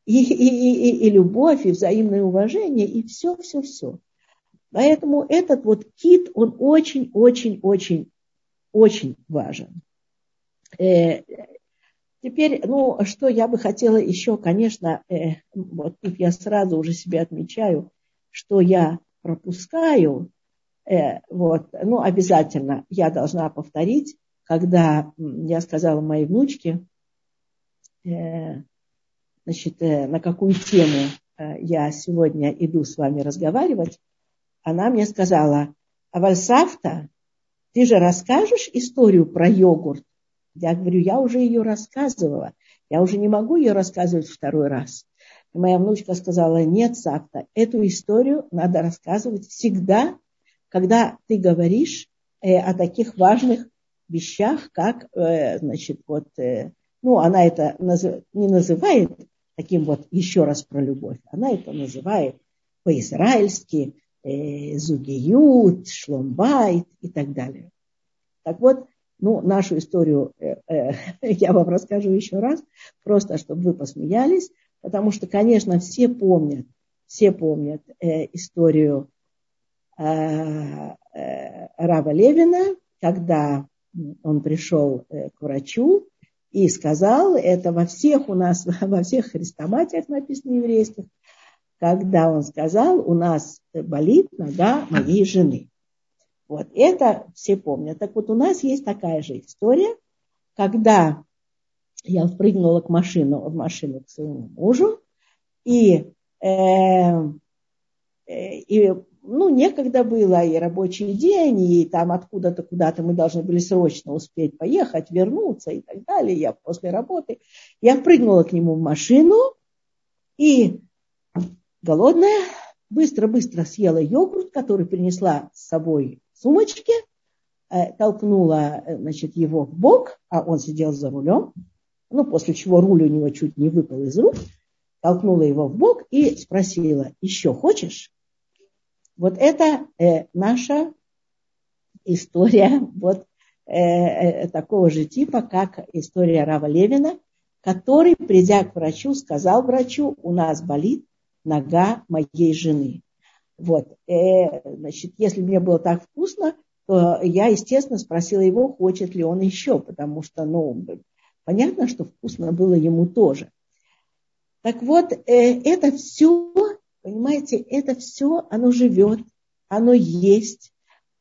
И, и, и, и любовь, и взаимное уважение, и все, все, все. Поэтому этот вот кит, он очень, очень, очень, очень важен. Э, теперь, ну, что я бы хотела еще, конечно, э, вот тут я сразу уже себе отмечаю, что я пропускаю, вот, ну, обязательно я должна повторить, когда я сказала моей внучке, э, значит, э, на какую тему э, я сегодня иду с вами разговаривать, она мне сказала, а Вальсафта, ты же расскажешь историю про йогурт? Я говорю, я уже ее рассказывала, я уже не могу ее рассказывать второй раз. И моя внучка сказала, нет, Сафта, эту историю надо рассказывать всегда, когда ты говоришь э, о таких важных вещах, как, э, значит, вот, э, ну, она это наз, не называет таким вот еще раз про любовь, она это называет по-израильски, э, Зугиют, Шломбайт и так далее. Так вот, ну, нашу историю э, э, я вам расскажу еще раз, просто чтобы вы посмеялись, потому что, конечно, все помнят, все помнят э, историю Рава Левина, когда он пришел э, к врачу и сказал, это во всех у нас, во всех хрестоматиях написано еврейских, когда он сказал, у нас болит нога моей жены. Вот, это все помнят. Так вот, у нас есть такая же история, когда я впрыгнула к машину, в машину к своему мужу, и, э, э, и ну, некогда было, и рабочий день, и там откуда-то куда-то мы должны были срочно успеть поехать, вернуться и так далее. Я после работы, я впрыгнула к нему в машину, и голодная, быстро-быстро съела йогурт, который принесла с собой в сумочке, э, толкнула э, значит, его в бок, а он сидел за рулем, ну, после чего руль у него чуть не выпал из рук, толкнула его в бок и спросила, еще хочешь? Вот это э, наша история вот э, э, такого же типа, как история Рава Левина, который, придя к врачу, сказал врачу, у нас болит нога моей жены. Вот, э, значит, если мне было так вкусно, то я, естественно, спросила его, хочет ли он еще, потому что, ну, понятно, что вкусно было ему тоже. Так вот, э, это все, понимаете, это все, оно живет, оно есть,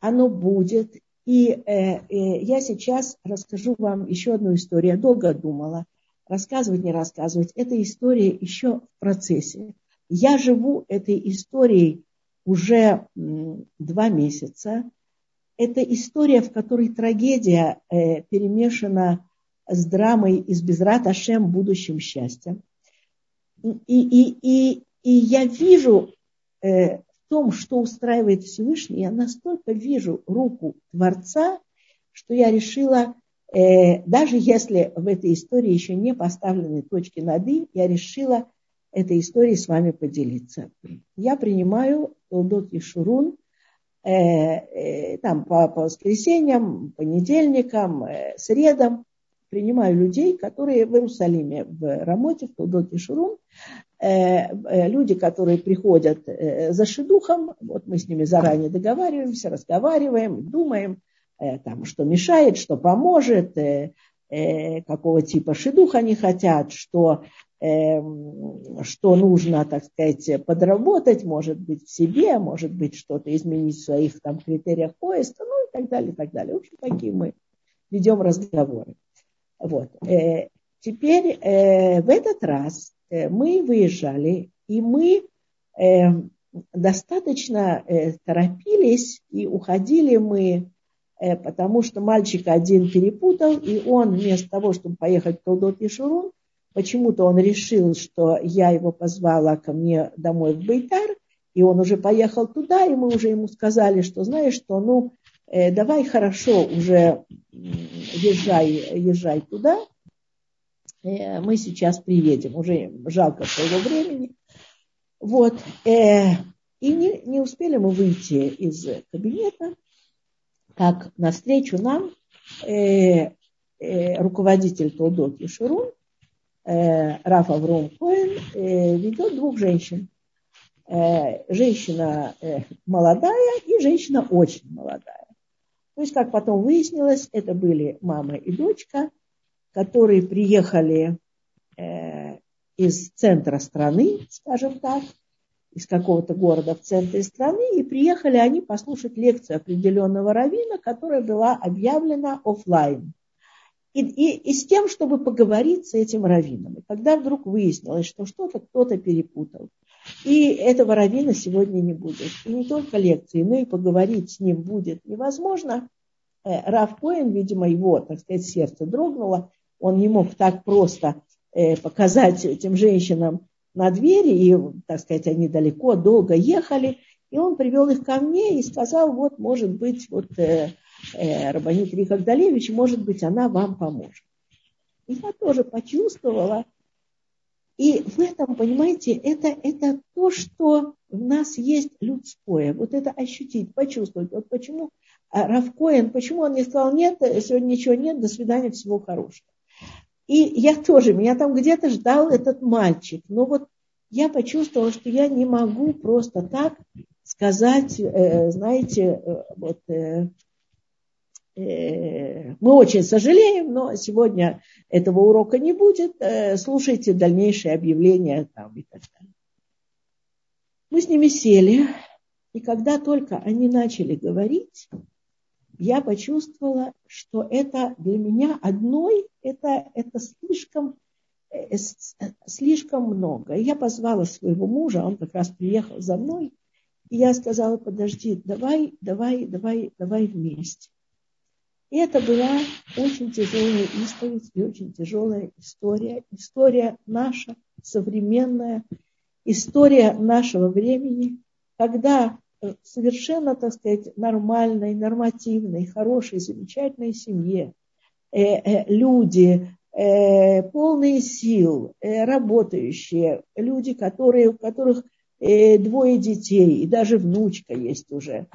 оно будет. И э, э, я сейчас расскажу вам еще одну историю. Я долго думала, рассказывать, не рассказывать. Эта история еще в процессе. Я живу этой историей уже два месяца. Это история, в которой трагедия э, перемешана с драмой из Безрат Ашем будущим счастьем. И, и, и, и я вижу э, в том, что устраивает Всевышний, я настолько вижу руку Творца, что я решила, э, даже если в этой истории еще не поставлены точки над «и», я решила этой историей с вами поделиться. Я принимаю Толдот Ишурун э, э, там по, по воскресеньям, понедельникам, э, средам. Принимаю людей, которые в Иерусалиме, в Рамоте, в Толдот Ишурун, э, э, люди, которые приходят э, за шедухом, вот мы с ними заранее договариваемся, разговариваем, думаем, э, там, что мешает, что поможет, э, э, какого типа шедух они хотят, что что нужно, так сказать, подработать, может быть, в себе, может быть, что-то изменить в своих там критериях поиска, ну и так далее, и так далее. В общем, такие мы ведем разговоры. Вот. Э, теперь э, в этот раз э, мы выезжали, и мы достаточно торопились, и уходили мы, потому что мальчик один перепутал, и он вместо того, чтобы поехать в Толдот и Шурун, Почему-то он решил, что я его позвала ко мне домой в Бейтар, и он уже поехал туда, и мы уже ему сказали, что знаешь что, ну, э, давай хорошо уже езжай, езжай туда. Э, мы сейчас приедем. Уже жалко своего времени. Вот. Э, и не, не успели мы выйти из кабинета, как навстречу нам э, руководитель Толдот Ешурун, э, Раф Авром Коэн, ведет двух женщин. Женщина молодая и женщина очень молодая. То есть, как потом выяснилось, это были мама и дочка, которые приехали э, из центра страны, скажем так, из какого-то города в центре страны, и приехали они послушать лекцию определенного равина, которая была объявлена офлайн. И, и, и с тем, чтобы поговорить с этим раввином. И когда вдруг выяснилось, что что-то кто-то перепутал, и этого равина сегодня не будет. И не только лекции, но и поговорить с ним будет невозможно. Э, Рав Коэн, видимо, его, так сказать, сердце дрогнуло. Он не мог так просто э, показать этим женщинам на двери, и, так сказать, они далеко, долго ехали, и он привел их ко мне и сказал, вот, может быть, вот э, э, Рабанит Рихак Далевич, может быть, она вам поможет. И я тоже почувствовала, и в этом, понимаете, это, это то, что в нас есть людское. Вот это ощутить, почувствовать. Вот почему Равкоин, почему он не сказал, нет, сегодня ничего нет, до свидания, всего хорошего. И я тоже, меня там где-то ждал этот мальчик. Но вот я почувствовала, что я не могу просто так сказать, э, знаете, э, вот э, э, мы очень сожалеем, но сегодня этого урока не будет. Э, слушайте дальнейшие объявления там и так далее. Мы с ними сели, и когда только они начали говорить, я почувствовала, что это для меня одной, это, это слишком, э, слишком много. Я позвала своего мужа, он как раз приехал за мной, и я сказала, подожди, давай, давай, давай, давай вместе. И это была очень тяжелая исповедь и очень тяжелая история. История наша, современная, история нашего времени, когда совершенно, так сказать, нормальной, нормативной, хорошей, замечательной семье. Э, э, люди, э, полные сил, работающие, люди, которые, у которых двое детей, и даже внучка есть уже,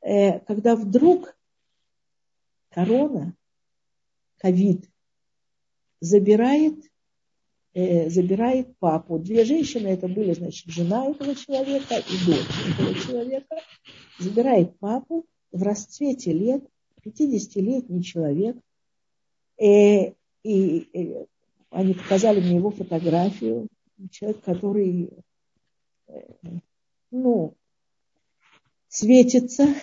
когда вдруг корона, ковид, забирает э, забирает папу. Две женщины, это были, значит, жена этого человека и дочь этого человека, забирает папу в расцвете лет, 50-летний человек, э, и э, они показали мне его фотографию, человек, который, э, ну, светится.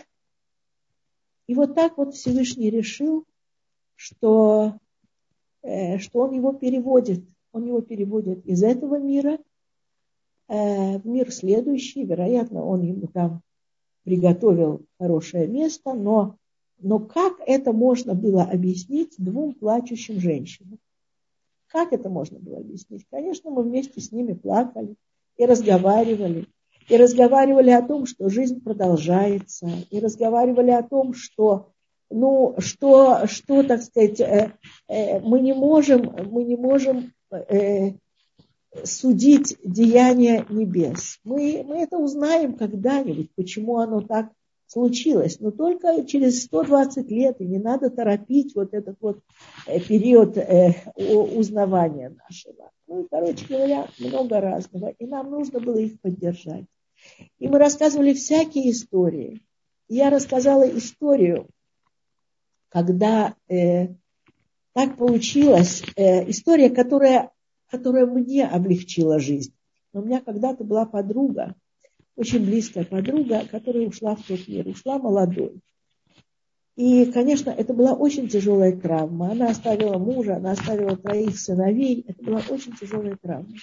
И вот так вот Всевышний решил, что, э, что он его переводит он его переводит из этого мира э, в мир следующий. Вероятно, он ему там приготовил хорошее место, но, но как это можно было объяснить двум плачущим женщинам? Как это можно было объяснить? Конечно, мы вместе с ними плакали и разговаривали. И разговаривали о том, что жизнь продолжается. И разговаривали о том, что ну, что, что, так сказать, э, э, мы не можем, мы не можем э, судить деяния небес. Мы, мы это узнаем когда-нибудь, почему оно так случилось, но только через 120 лет, и не надо торопить вот этот вот э, период э, узнавания нашего. Ну и, короче говоря, много разного, и нам нужно было их поддержать. И мы рассказывали всякие истории. Я рассказала историю, когда э, так получилось. Э, история, которая, которая мне облегчила жизнь. Но у меня когда-то была подруга, очень близкая подруга, которая ушла в тот мир, ушла молодой. И, конечно, это была очень тяжелая травма. Она оставила мужа, она оставила троих сыновей. Это была очень тяжелая травма.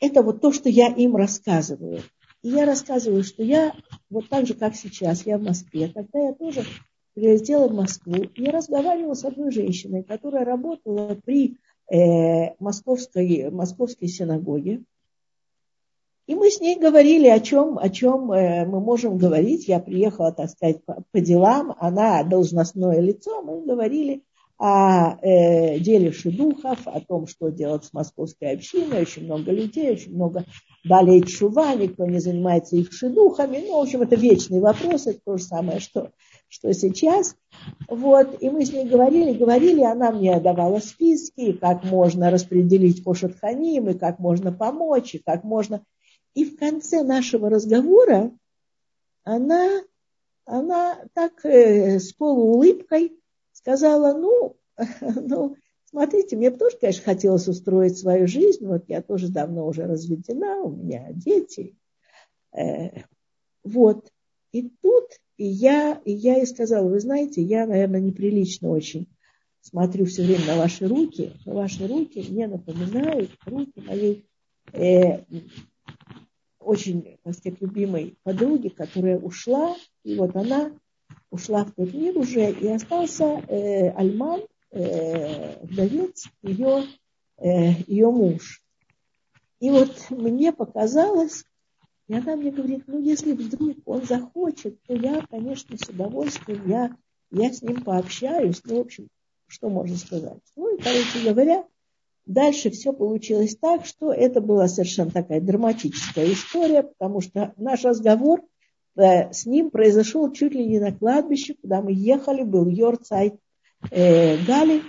Это вот то, что я им рассказываю. И я рассказываю, что я, вот так же, как сейчас, я в Москве, тогда я тоже прилетела в Москву и разговаривала с одной женщиной, которая работала при э, московской, московской синагоге. И мы с ней говорили, о чем, о чем э, мы можем говорить. Я приехала, так сказать, по, по делам, она должностное лицо. Мы говорили о э, деле шедухов, о том, что делать с московской общиной. Очень много людей, очень много болеет шува, никто не занимается их шедухами. Ну, в общем, это вечный вопрос, это то же самое, что, что сейчас. Вот, и мы с ней говорили, говорили, она мне давала списки, как можно распределить по шатханим, и как можно помочь, и как можно... И в конце нашего разговора она, она так э, с полуулыбкой сказала, ну, ну, смотрите, мне бы тоже, конечно, хотелось устроить свою жизнь. Вот я тоже давно уже разведена, у меня дети. Э, вот. И тут и я, и я ей сказала, вы знаете, я, наверное, неприлично очень смотрю все время на ваши руки, но ваши руки мне напоминают руки моей э, очень, так сказать, любимой подруги, которая ушла, и вот она ушла в тот мир уже, и остался э, Альман, э, вдовец, ее, э, ее муж. И вот мне показалось, и она мне говорит, ну если вдруг он захочет, то я, конечно, с удовольствием, я, я с ним пообщаюсь. Ну, в общем, что можно сказать. Ну и, короче говоря, дальше все получилось так, что это была совершенно такая драматическая история, потому что наш разговор Э, с ним произошел чуть ли не на кладбище, куда мы ехали, был Йорцайт э, Гали,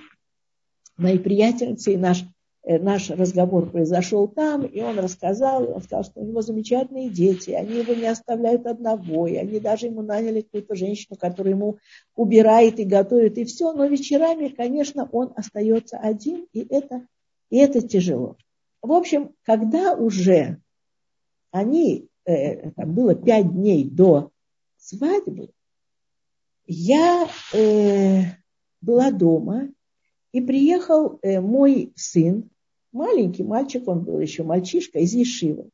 моей приятельницы, и наш, наш разговор произошел там, и он рассказал, он сказал, что у него замечательные дети, они его не оставляют одного, и они даже ему наняли какую-то женщину, которая ему убирает и готовит, и все, но вечерами, конечно, он остается один, и это, и это тяжело. В общем, когда уже они э, там было пять дней до свадьбы, я э, была дома, и приехал э, мой сын, маленький мальчик, он был еще мальчишка, из Ешивы.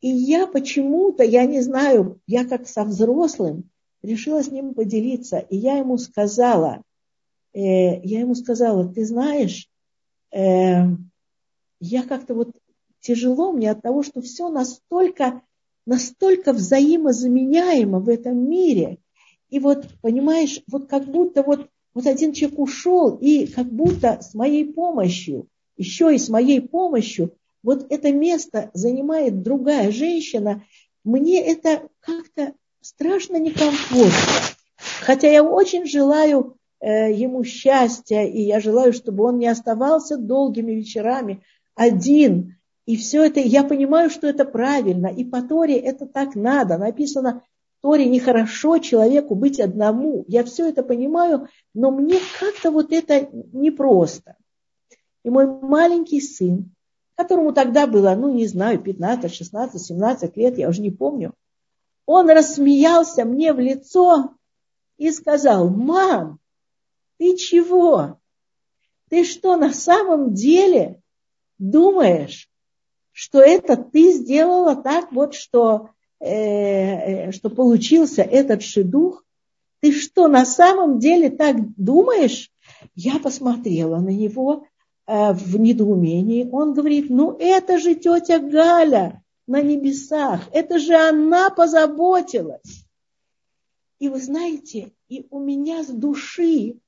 И я почему-то, я не знаю, я как со взрослым решила с ним поделиться. И я ему сказала, э, я ему сказала, ты знаешь, э, я как-то вот тяжело мне от того, что все настолько, настолько взаимозаменяемо в этом мире. И вот, понимаешь, вот как будто вот, вот один человек ушел, и как будто с моей помощью, еще и с моей помощью, вот это место занимает другая женщина, мне это как-то страшно некомфортно. Хотя я очень желаю э, ему счастья, и я желаю, чтобы он не оставался долгими вечерами один, и все это, я понимаю, что это правильно. И по Торе это так надо. Написано, Торе нехорошо человеку быть одному. Я все это понимаю, но мне как-то вот это непросто. И мой маленький сын, которому тогда было, ну не знаю, 15, 16, 17 лет, я уже не помню, он рассмеялся мне в лицо и сказал, мам, ты чего? Ты что, на самом деле думаешь, что это ты сделала так вот, что, э, что получился этот шедух. Ты что, на самом деле так думаешь? Я посмотрела на него э, в недоумении. Он говорит, ну это же тетя Галя на небесах. Это же она позаботилась. И вы знаете, и у меня с души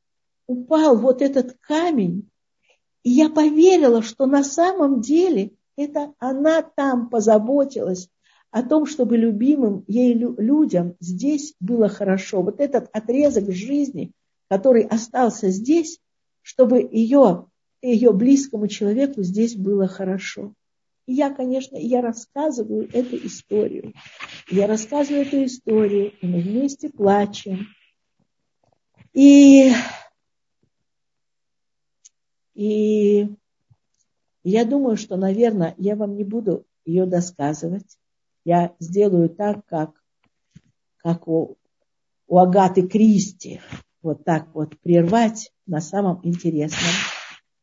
упал вот этот камень, и я поверила, что на самом деле это она там позаботилась о том, чтобы любимым ей людям здесь было хорошо. Вот этот отрезок жизни, который остался здесь, чтобы ее, ее близкому человеку здесь было хорошо. И я, конечно, я рассказываю эту историю. Я рассказываю эту историю, и мы вместе плачем. И, и я думаю, что, наверное, я вам не буду ее досказывать. Я сделаю так, как, как у, у Агаты Кристи. Вот так вот прервать на самом интересном.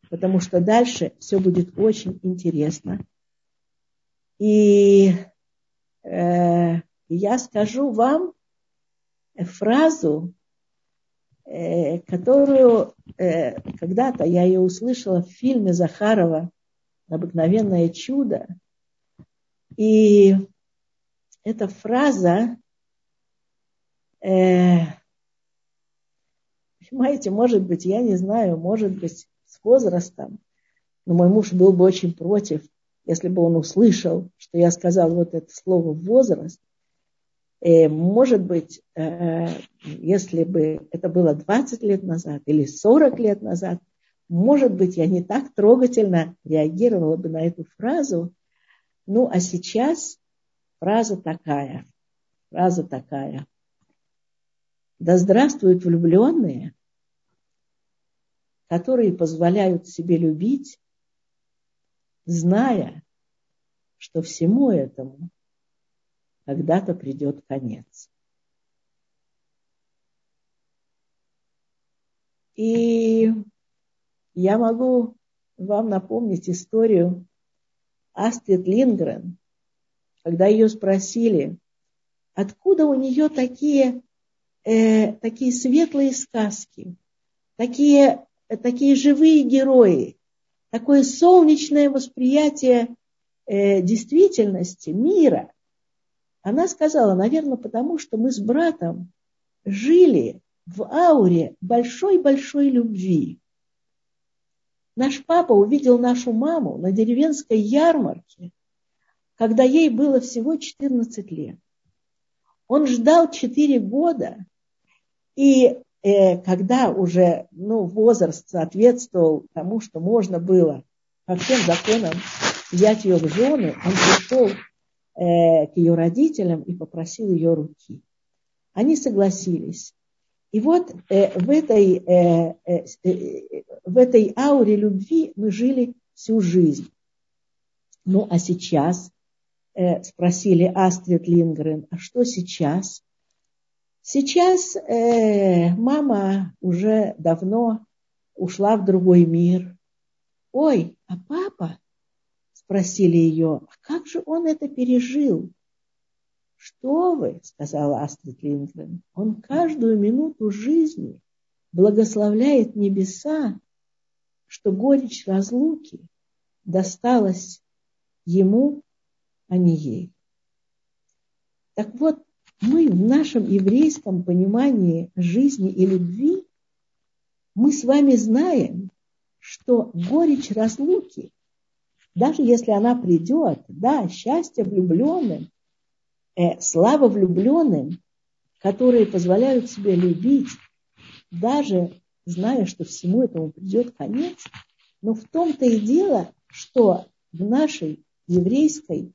Потому что дальше все будет очень интересно. И э, я скажу вам фразу, э, которую э, когда-то я ее услышала в фильме Захарова обыкновенное чудо. И эта фраза, э, Понимаете, может быть, я не знаю, может быть, с возрастом, но мой муж был бы очень против, если бы он услышал, что я сказал вот это слово возраст. И, может быть, э, если бы это было 20 лет назад или 40 лет назад, может быть, я не так трогательно реагировала бы на эту фразу. Ну, а сейчас фраза такая, фраза такая. Да здравствуют влюбленные, которые позволяют себе любить, зная, что всему этому когда-то придет конец. И я могу вам напомнить историю Астрид Лингрен, когда ее спросили, откуда у нее такие, э, такие светлые сказки, такие, такие живые герои, такое солнечное восприятие э, действительности, мира. Она сказала, наверное, потому что мы с братом жили в ауре большой-большой любви. Наш папа увидел нашу маму на деревенской ярмарке, когда ей было всего 14 лет. Он ждал 4 года, и э, когда уже ну, возраст соответствовал тому, что можно было по всем законам взять ее в жены, он пришел э, к ее родителям и попросил ее руки. Они согласились. И вот э, в, этой, э, э, э, в этой ауре любви мы жили всю жизнь. Ну а сейчас, э, спросили Астрид Лингрен, а что сейчас? Сейчас э, мама уже давно ушла в другой мир. Ой, а папа? Спросили ее, а как же он это пережил? Что вы, сказала Астрид Линдгрен, он каждую минуту жизни благословляет небеса, что горечь разлуки досталась ему, а не ей. Так вот, мы в нашем еврейском понимании жизни и любви, мы с вами знаем, что горечь разлуки, даже если она придет, да, счастье влюбленным, э, слава влюбленным, которые позволяют себе любить, даже зная, что всему этому придет конец. Но в том-то и дело, что в нашей еврейской,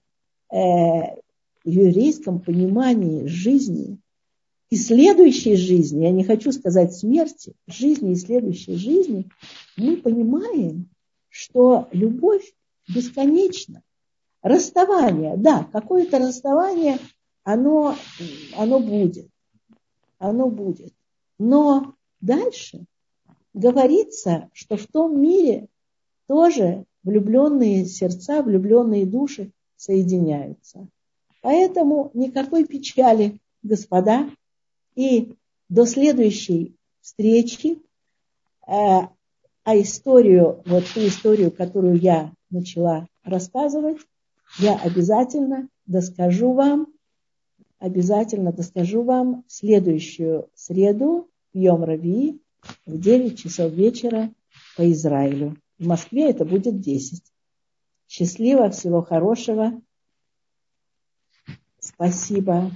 э, еврейском понимании жизни и следующей жизни, я не хочу сказать смерти, жизни и следующей жизни, мы понимаем, что любовь бесконечна. Расставание, да, какое-то расставание, оно, оно будет. Оно будет. Но дальше говорится, что в том мире тоже влюбленные сердца, влюбленные души соединяются. Поэтому никакой печали, господа. И до следующей встречи, э, а историю, вот ту историю, которую я начала рассказывать, я обязательно доскажу вам, обязательно доскажу вам в следующую среду, в Йом в 9 часов вечера по Израилю. В Москве это будет 10. Счастливо, всего хорошего. Спасибо.